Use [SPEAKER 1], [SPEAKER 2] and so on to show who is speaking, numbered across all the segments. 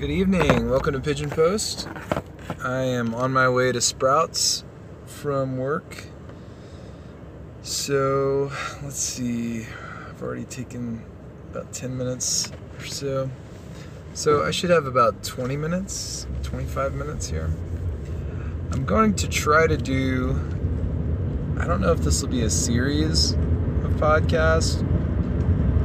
[SPEAKER 1] Good evening. Welcome to Pigeon Post. I am on my way to Sprouts from work. So, let's see. I've already taken about 10 minutes or so. So, I should have about 20 minutes, 25 minutes here. I'm going to try to do, I don't know if this will be a series of podcasts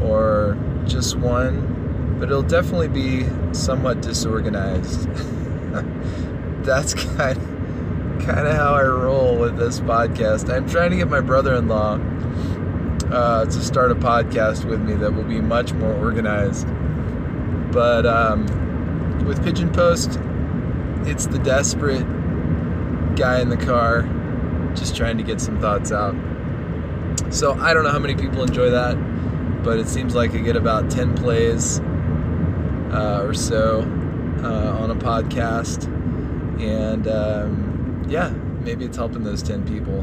[SPEAKER 1] or just one but it'll definitely be somewhat disorganized. That's kind of, kind of how I roll with this podcast. I'm trying to get my brother-in-law uh, to start a podcast with me that will be much more organized. But um, with Pigeon Post, it's the desperate guy in the car just trying to get some thoughts out. So I don't know how many people enjoy that, but it seems like I get about 10 plays uh, or so uh, on a podcast. And um, yeah, maybe it's helping those 10 people.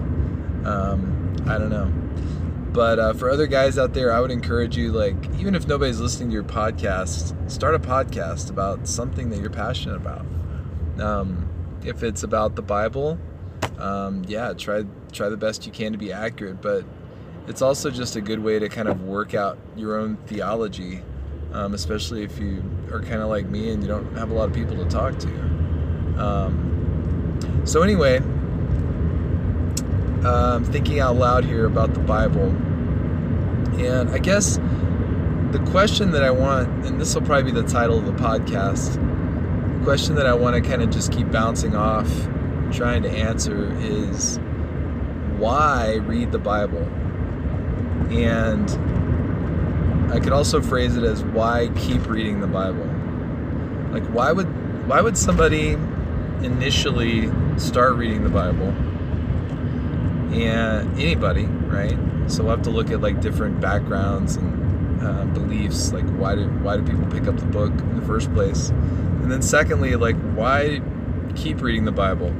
[SPEAKER 1] Um, I don't know. But uh, for other guys out there, I would encourage you, like, even if nobody's listening to your podcast, start a podcast about something that you're passionate about. Um, if it's about the Bible, um, yeah, try try the best you can to be accurate. But it's also just a good way to kind of work out your own theology um, especially if you are kind of like me and you don't have a lot of people to talk to. Um, so, anyway, um, thinking out loud here about the Bible. And I guess the question that I want, and this will probably be the title of the podcast, the question that I want to kind of just keep bouncing off, trying to answer is why read the Bible? And I could also phrase it as why keep reading the Bible? Like why would why would somebody initially start reading the Bible? And anybody, right? So we'll have to look at like different backgrounds and uh, beliefs. Like why do why do people pick up the book in the first place? And then secondly, like why keep reading the Bible?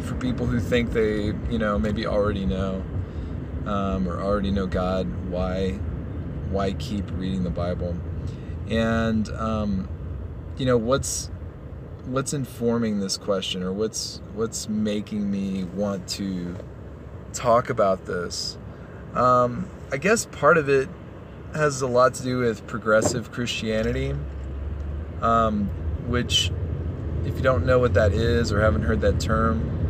[SPEAKER 1] For people who think they, you know, maybe already know um, or already know God, why why keep reading the Bible? And um, you know what's what's informing this question, or what's what's making me want to talk about this? Um, I guess part of it has a lot to do with progressive Christianity, um, which, if you don't know what that is or haven't heard that term,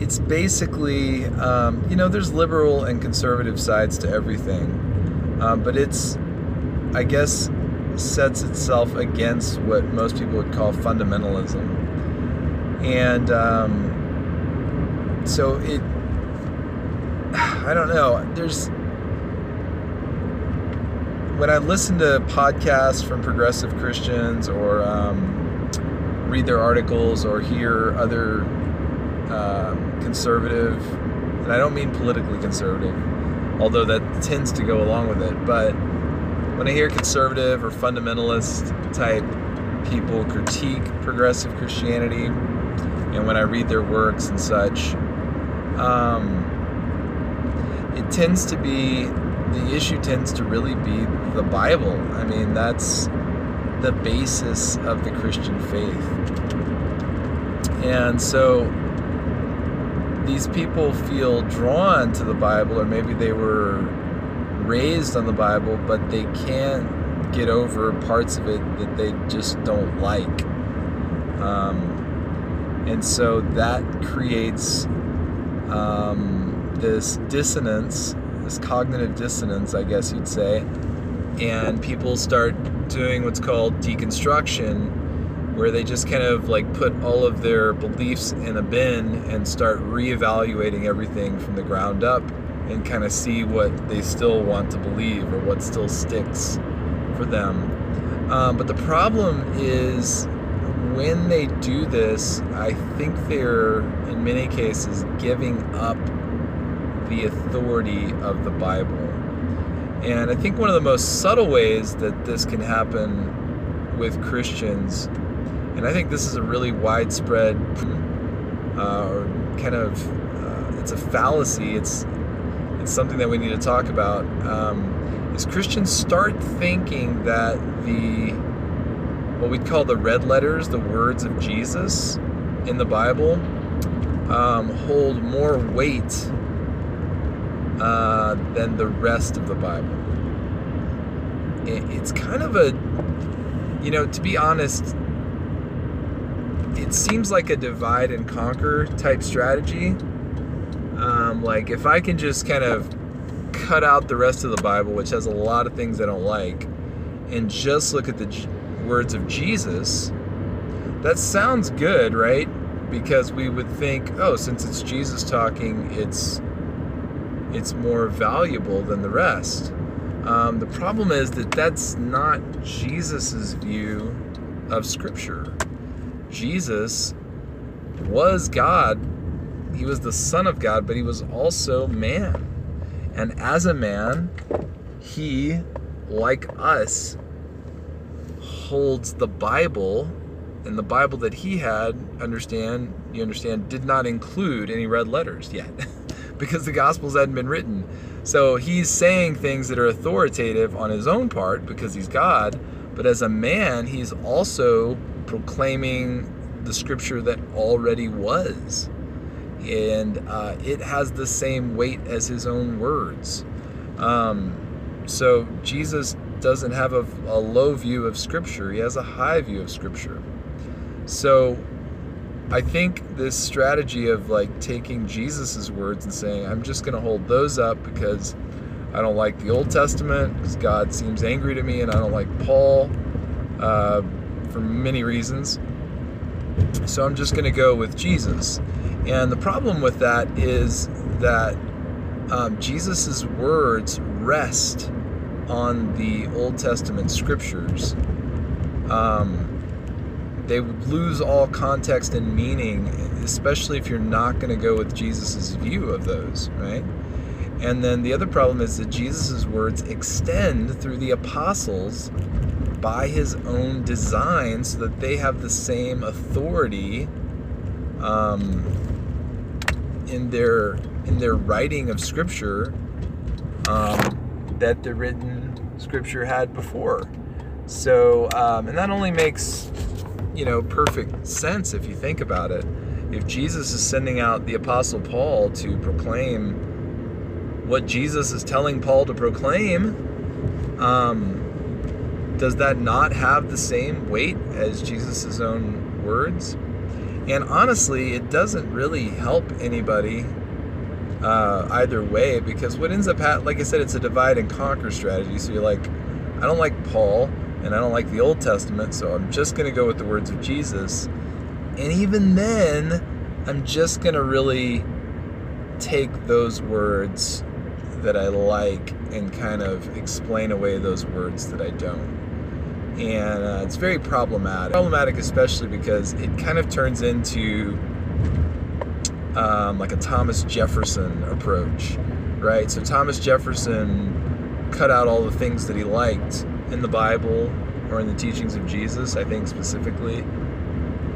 [SPEAKER 1] it's basically, um, you know, there's liberal and conservative sides to everything. Um, but it's, I guess, sets itself against what most people would call fundamentalism. And um, so it, I don't know, there's, when I listen to podcasts from progressive Christians or um, read their articles or hear other um, conservative, and I don't mean politically conservative, although that tends to go along with it. But when I hear conservative or fundamentalist type people critique progressive Christianity, and when I read their works and such, um, it tends to be the issue tends to really be the Bible. I mean, that's the basis of the Christian faith. And so these people feel drawn to the Bible, or maybe they were raised on the Bible, but they can't get over parts of it that they just don't like. Um, and so that creates um, this dissonance, this cognitive dissonance, I guess you'd say. And people start doing what's called deconstruction, where they just kind of like put all of their beliefs in a bin and start reevaluating everything from the ground up and kind of see what they still want to believe or what still sticks for them. Um, but the problem is when they do this, I think they're in many cases giving up the authority of the Bible. And I think one of the most subtle ways that this can happen with Christians and I think this is a really widespread, uh, kind of, uh, it's a fallacy. It's it's something that we need to talk about. Um, is Christians start thinking that the what we'd call the red letters, the words of Jesus in the Bible, um, hold more weight uh, than the rest of the Bible. It, it's kind of a, you know, to be honest, it seems like a divide and conquer type strategy. Um, like if I can just kind of cut out the rest of the Bible, which has a lot of things I don't like, and just look at the J- words of Jesus, that sounds good, right? Because we would think, oh, since it's Jesus talking, it's it's more valuable than the rest. Um, the problem is that that's not Jesus's view of Scripture. Jesus was God. He was the Son of God, but he was also man. And as a man, he, like us, holds the Bible, and the Bible that he had, understand, you understand, did not include any red letters yet, because the Gospels hadn't been written. So he's saying things that are authoritative on his own part because he's God, but as a man, he's also proclaiming the scripture that already was. And uh, it has the same weight as his own words. Um, so Jesus doesn't have a, a low view of scripture, he has a high view of scripture. So I think this strategy of like taking Jesus's words and saying, I'm just going to hold those up because I don't like the Old Testament, because God seems angry to me, and I don't like Paul uh, for many reasons. So I'm just going to go with Jesus. And the problem with that is that um, Jesus' words rest on the Old Testament scriptures. Um, they lose all context and meaning, especially if you're not going to go with Jesus' view of those, right? And then the other problem is that Jesus' words extend through the apostles by his own design so that they have the same authority um, in their in their writing of scripture um, that the written scripture had before. So, um, and that only makes you know perfect sense if you think about it. If Jesus is sending out the apostle Paul to proclaim what Jesus is telling Paul to proclaim, um, does that not have the same weight as Jesus' own words? And honestly, it doesn't really help anybody uh, either way because what ends up happening, like I said, it's a divide and conquer strategy. So you're like, I don't like Paul and I don't like the Old Testament, so I'm just going to go with the words of Jesus. And even then, I'm just going to really take those words that I like and kind of explain away those words that I don't and uh, it's very problematic. Problematic, especially because it kind of turns into um, like a Thomas Jefferson approach, right? So Thomas Jefferson cut out all the things that he liked in the Bible or in the teachings of Jesus, I think specifically,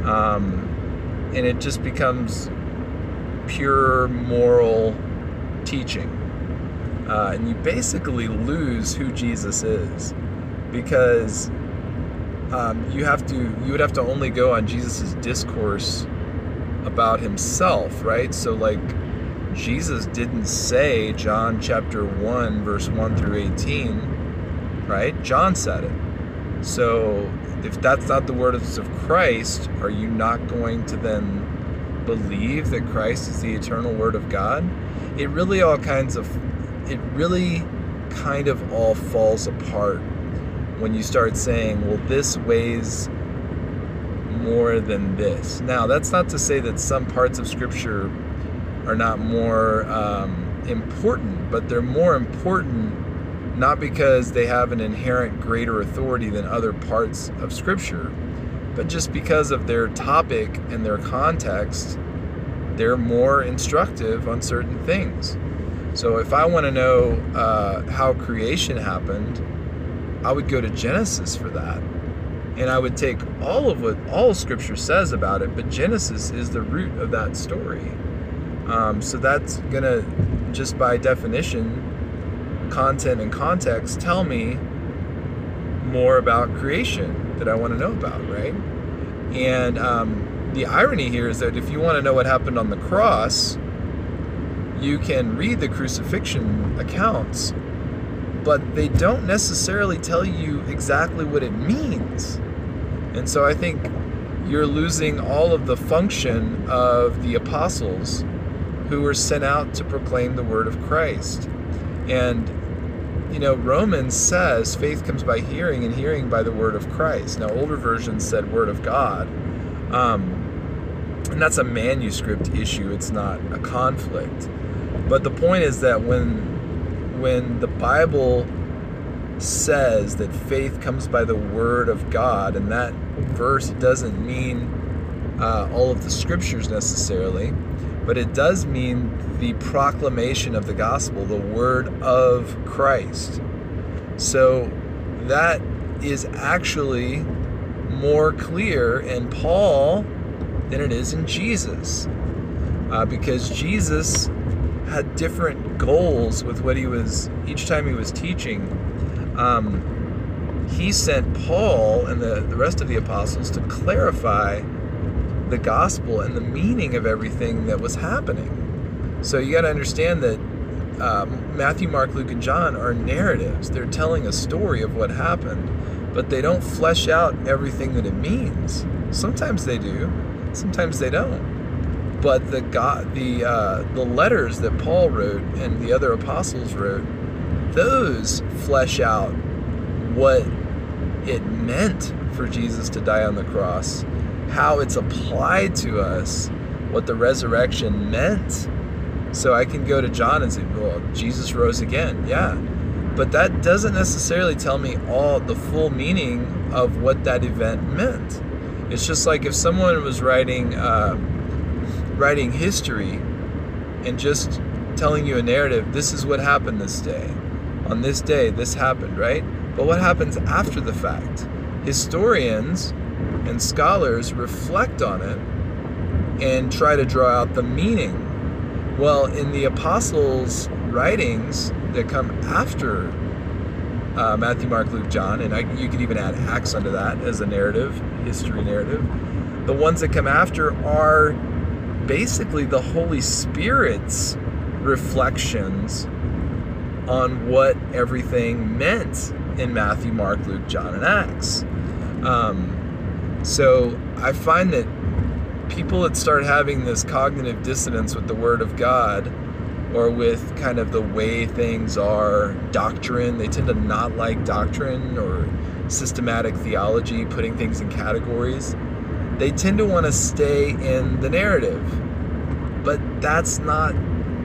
[SPEAKER 1] um, and it just becomes pure moral teaching, uh, and you basically lose who Jesus is because um, you have to you would have to only go on Jesus's discourse about himself, right? So like Jesus didn't say John chapter 1 verse 1 through 18, right? John said it. So if that's not the words of Christ, are you not going to then believe that Christ is the eternal word of God? It really all kinds of it really kind of all falls apart when you start saying, well, this weighs more than this. Now, that's not to say that some parts of Scripture are not more um, important, but they're more important not because they have an inherent greater authority than other parts of Scripture, but just because of their topic and their context, they're more instructive on certain things. So if I want to know uh, how creation happened, I would go to Genesis for that. And I would take all of what all scripture says about it, but Genesis is the root of that story. Um, so that's going to, just by definition, content and context, tell me more about creation. that I want to know about, right? And um, the irony here is that if you want to know what happened on the cross, you can read the crucifixion accounts, but they don't necessarily tell you exactly what it means. And so I think you're losing all of the function of the apostles who were sent out to proclaim the word of Christ. And, you know, Romans says faith comes by hearing, and hearing by the word of Christ. Now, older versions said word of God. Um, and that's a manuscript issue, it's not a conflict. But the point is that when when the Bible says that faith comes by the word of God, and that verse doesn't mean uh, all of the scriptures necessarily, but it does mean the proclamation of the gospel, the word of Christ. So that is actually more clear in Paul than it is in Jesus. Uh, because Jesus had different goals with what he was, each time he was teaching. Um, he sent Paul and the, the rest of the apostles to clarify the gospel and the meaning of everything that was happening. So you got to understand that um, Matthew, Mark, Luke, and John are narratives. They're telling a story of what happened, but they don't flesh out everything that it means. Sometimes they do, sometimes they don't. But the God, the uh, the letters that Paul wrote and the other apostles wrote, those flesh out what it meant for Jesus to die on the cross, how it's applied to us, what the resurrection meant so I can go to John and say, well, Jesus rose again. Yeah. But that doesn't necessarily tell me all the full meaning of what that event meant. It's just like if someone was writing uh, writing history and just telling you a narrative, this is what happened this day. On this day, this happened, right? But what happens after the fact? Historians and scholars reflect on it and try to draw out the meaning well, in the apostles' writings that come after uh, Matthew, Mark, Luke, John, and I, you could even add Acts onto that as a narrative, history narrative. The ones that come after are basically the Holy Spirit's reflections on what everything meant in Matthew, Mark, Luke, John, and Acts. Um, so I find that people that start having this cognitive dissonance with the Word of God or with kind of the way things are, doctrine, they tend to not like doctrine or systematic theology, putting things in categories. They tend to want to stay in the narrative. But that's not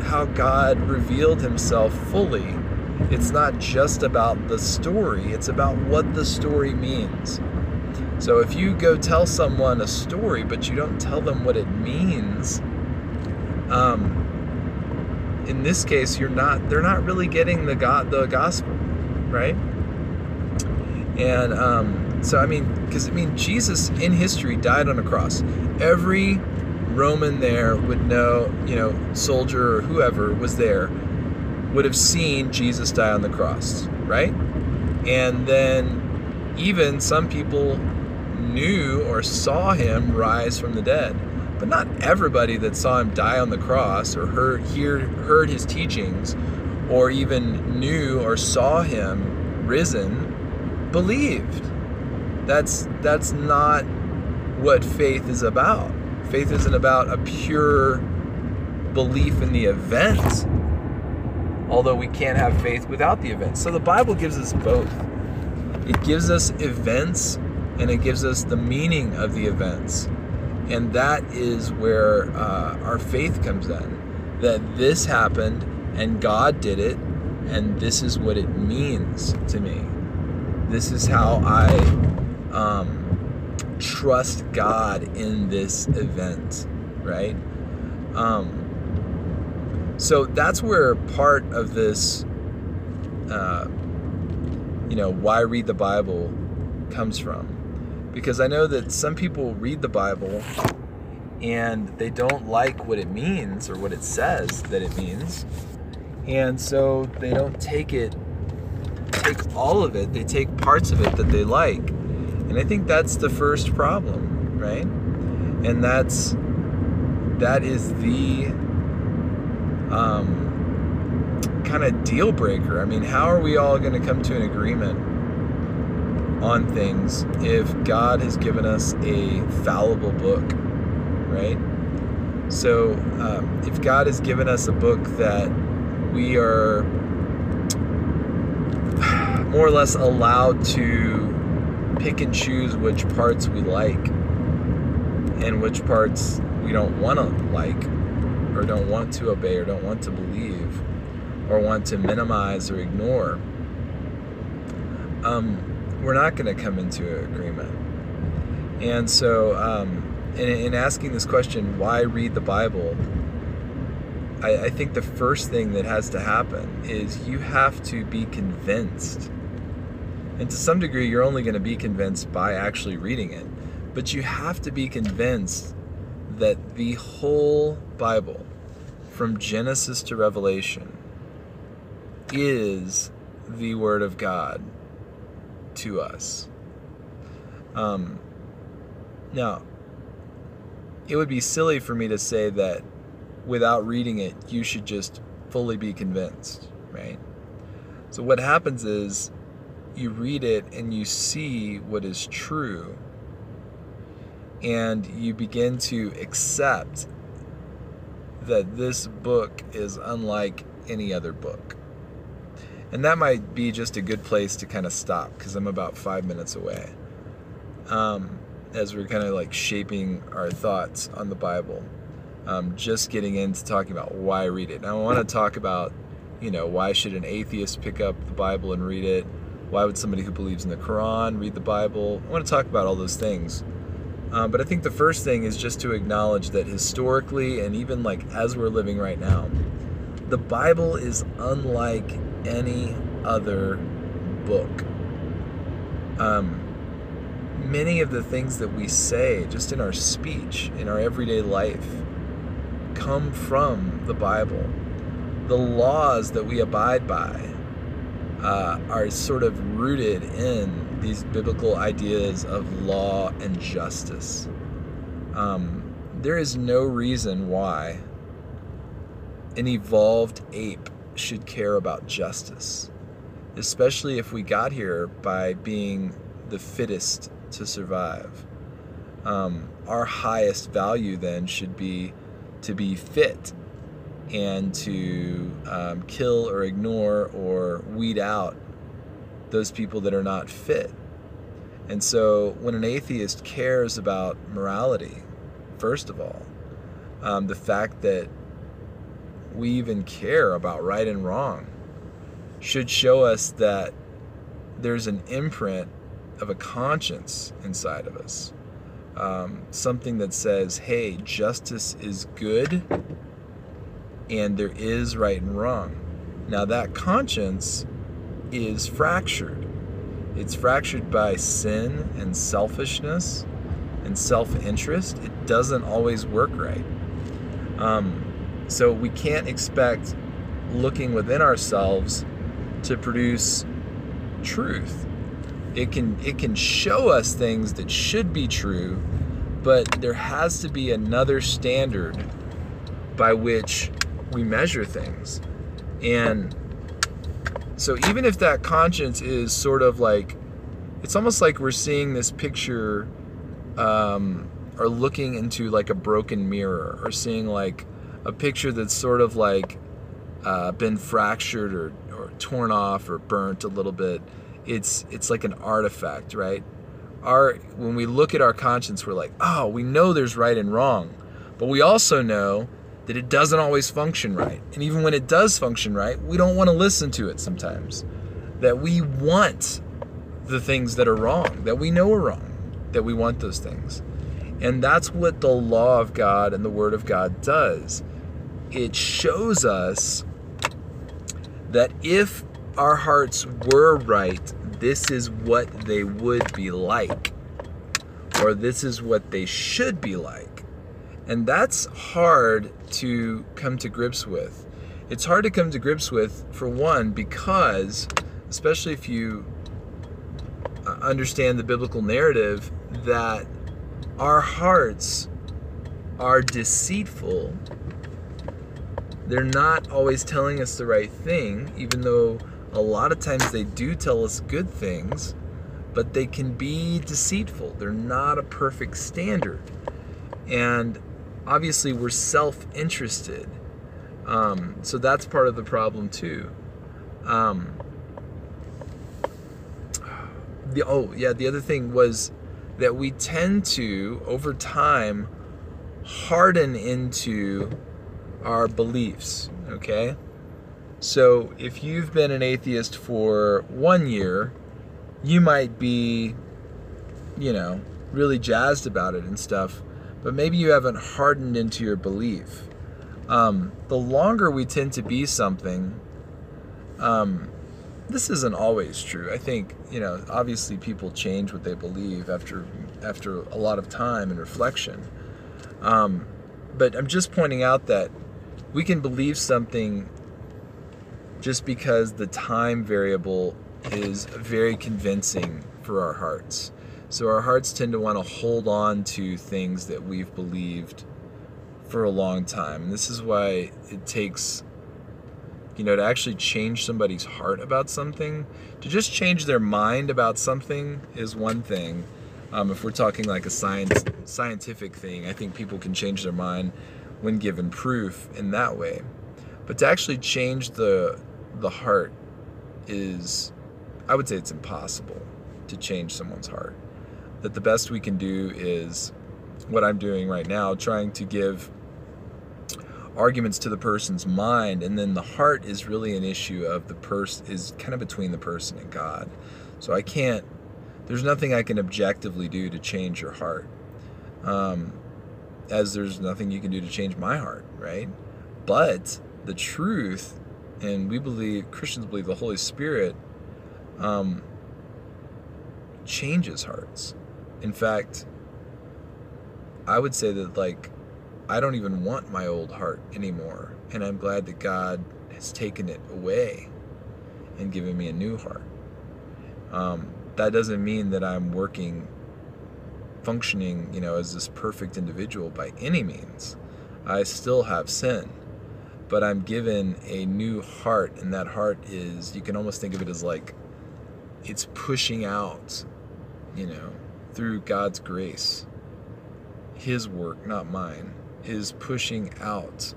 [SPEAKER 1] how God revealed himself fully. It's not just about the story, it's about what the story means. So if you go tell someone a story, but you don't tell them what it means, um, in this case, you're not. They're not really getting the God, the gospel, right? And um, so, I mean, because I mean, Jesus in history died on a cross. Every Roman there would know, you know, soldier or whoever was there would have seen Jesus die on the cross, right? And then even some people knew or saw him rise from the dead. But not everybody that saw him die on the cross or heard, hear, heard his teachings or even knew or saw him risen believed. That's, that's not what faith is about. Faith isn't about a pure belief in the event, although we can't have faith without the event. So the Bible gives us both. It gives us events and it gives us the meaning of the events. And that is where uh, our faith comes in that this happened and God did it, and this is what it means to me. This is how I um, trust God in this event, right? Um, so that's where part of this, uh, you know, why read the Bible comes from because I know that some people read the Bible and they don't like what it means or what it says that it means. And so they don't take it take all of it. They take parts of it that they like And I think that's the first problem, right? And that's that is the um, kind of deal breaker. I mean, how are we all going to come to an agreement on things if God has given us a fallible book, right? So, um, if God has given us a book that we are more or less allowed to pick and choose which parts we like and which parts we don't want to like or don't want to obey or don't want to believe or want to minimize or ignore, um, we're not going to come into agreement. And so, um, in, in, asking this question, why read the Bible? I, I think the first thing that has to happen is you have to be convinced. And to some degree, you're only going to be convinced by actually reading it. But you have to be convinced that the whole Bible, from Genesis to Revelation, is the Word of God to us. Um, now, it would be silly for me to say that without reading it, you should just fully be convinced, right? So, what happens is you read it and you see what is true and you begin to accept that this book is unlike any other book. And that might be just a good place to kind of stop because I'm about five minutes away. Um, as we're kind of like shaping our thoughts on the Bible, um, just getting into talking about why read it. Now, I want to talk about, you know, why should an atheist pick up the Bible and read it? Why would somebody who believes in the Quran read the Bible? I want to talk about all those things. Um, but I think the first thing is just to acknowledge that historically, and even like as we're living right now, the Bible is unlike any other book. Um, many of the things that we say, just in our speech, in our everyday life, come from the Bible. The laws that we abide by uh, are sort of rooted in these biblical ideas of law and justice. Um, there is no reason why an evolved ape should care about justice, especially if we got here by being the fittest to survive. Um, our highest value then should be to be fit and to um, kill or ignore or weed out those people that are not fit. And so when an atheist cares about morality, first of all, um, the fact that we even care about right and wrong should show us that there's an imprint of a conscience inside of us. Um, something that says, hey, justice is good and there is right and wrong. Now, that conscience is fractured. It's fractured by sin and selfishness and self interest. It doesn't always work right. Um, so we can't expect looking within ourselves to produce truth. It can it can show us things that should be true, but there has to be another standard by which we measure things. And so even if that conscience is sort of like, it's almost like we're seeing this picture um, or looking into like a broken mirror or seeing like a picture that's sort of like uh, been fractured or, or torn off or burnt a little bit. It's it's like an artifact, right? Our when we look at our conscience, we're like, oh, we know there's right and wrong, but we also know that it doesn't always function right. And even when it does function right, we don't want to listen to it sometimes. That we want the things that are wrong, that we know are wrong, that we want those things. And that's what the law of God and the Word of God does. It shows us that if our hearts were right, this is what they would be like, or this is what they should be like. And that's hard to come to grips with. It's hard to come to grips with, for one, because, especially if you uh, understand the biblical narrative that our hearts are deceitful. They're not always telling us the right thing, even though a lot of times they do tell us good things, but they can be deceitful. They're not a perfect standard. And obviously, we're self interested. Um, so that's part of the problem, too. Um, the oh yeah the other thing was that we tend to over time harden into our beliefs okay so if you've been an atheist for one year you might be you know really jazzed about it and stuff but maybe you haven't hardened into your belief um, the longer we tend to be something um, this isn't always true. I think you know, obviously, people change what they believe after after a lot of time and reflection. Um, but I'm just pointing out that we can believe something just because the time variable is very convincing for our hearts. So our hearts tend to want to hold on to things that we've believed for a long time. And this is why it takes you know, to actually change somebody's heart about something, to just change their mind about something is one thing. Um, if we're talking like a science scientific thing, I think people can change their mind when given proof in that way. But to actually change the the heart is, I would say, it's impossible to change someone's heart. That the best we can do is what I'm doing right now, trying to give arguments to the person's mind and then the heart is really an issue of the person is kind of between the person and god. So i can't there's nothing i can objectively do to change your heart um, as there's nothing you can do to change my heart right? But the truth and we believe christians believe the holy spirit um, changes hearts in fact i would say that like I don't even want my old heart anymore. And I'm glad that God has taken it away and given me a new heart. Um, that doesn't mean that I'm working, functioning, you know, as this perfect individual by any means. I still have sin, but I'm given a new heart, and that heart is, you can almost think of it as like it's pushing out, you know, through God's grace, His work, not mine is pushing out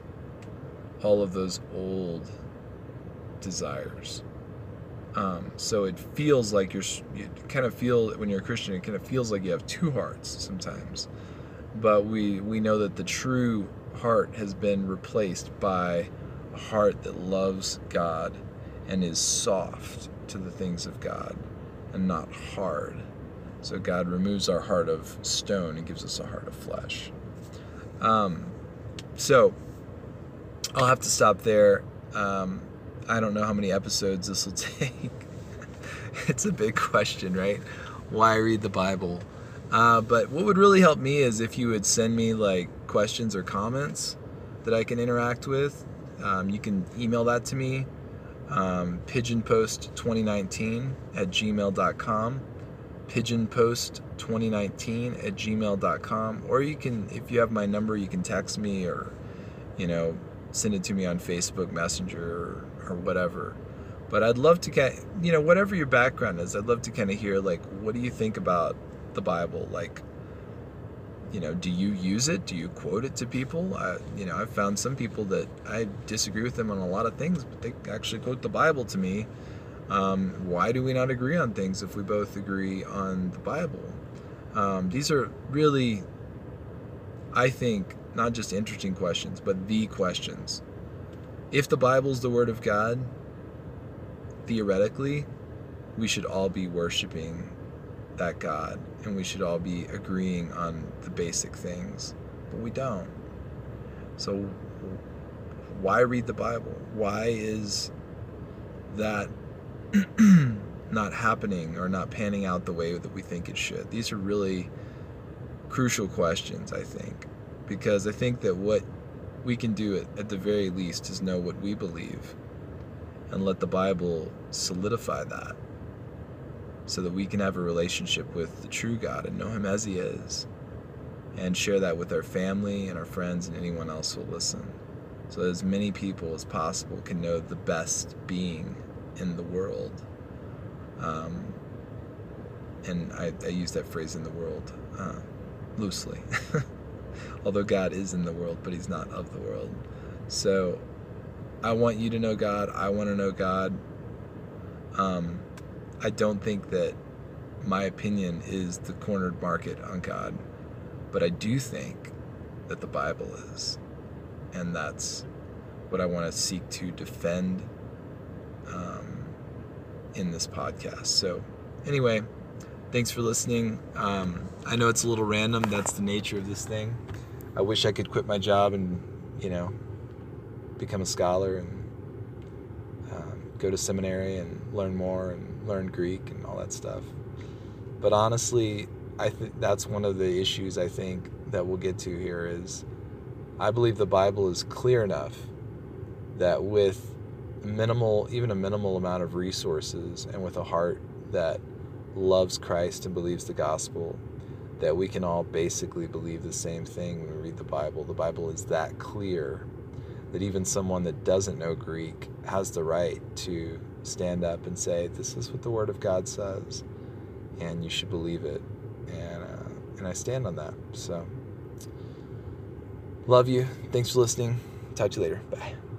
[SPEAKER 1] all of those old desires. Um, so it feels like you're, you kind of feel when you're a Christian, it kind of feels like you have two hearts sometimes. But we, we know that the true heart has been replaced by a heart that loves God and is soft to the things of God and not hard. So God removes our heart of stone and gives us a heart of flesh. Um, so I'll have to stop there. Um, I don't know how many episodes this will take. it's a big question, right? Why read the Bible? Uh, but what would really help me is if you would send me like questions or comments that I can interact with. Um, you can email that to me, um, pigeonpost2019 at gmail.com pigeonpost2019 at gmail.com or you can if you have my number you can text me or you know send it to me on facebook messenger or, or whatever. But i'd love to get you know whatever your background is i'd love to kind of hear like what do you think about the bible? Like you know do you use it? Do you quote it to people? I, you know i've found some people that i disagree with them on a lot of things but they actually quote the bible to me um, why do we not agree on things if we both agree on the Bible? Um, these are really, I think, not just interesting questions, but the questions. If the Bible is the Word of God, theoretically, we should all be worshiping that God and we should all be agreeing on the basic things, but we don't. So, why read the Bible? Why is that not happening or not panning out the way that we think it should? These are really crucial questions, I think, because I think that what we can do at, at the very least is know what we believe and let the Bible solidify that. so that we can have a relationship with the true God and know Him as He is, and share that with our family and our friends and anyone else who will listen, so as many people as possible can know the best being in the world. Um, and I, I, use that phrase in the world uh, loosely. Although God is in the world, but He's not of the world. So I want you to know God. I want to know God. Um, I don't think that my opinion is the cornered market on God, but I do think that the Bible is. And that's what I want to seek to defend in this podcast. So, anyway, thanks for listening. Um, I know it's a little random. That's the nature of this thing. I wish I could quit my job and, you know, become a scholar and um, go to seminary and learn more and learn Greek and all that stuff. But honestly, I think that's one of the issues I think that we'll get to here is I believe the Bible is clear enough that with minimal, even a minimal amount of resources and with a heart that loves Christ and believes the gospel, that we can all basically believe the same thing when we read the Bible. The Bible is that clear that even someone that doesn't know Greek has the right to stand up and say, This is what the Word of God says, and you should believe it. And, uh, and I stand on that. So, love you. Thanks for listening. Talk to you later. Bye.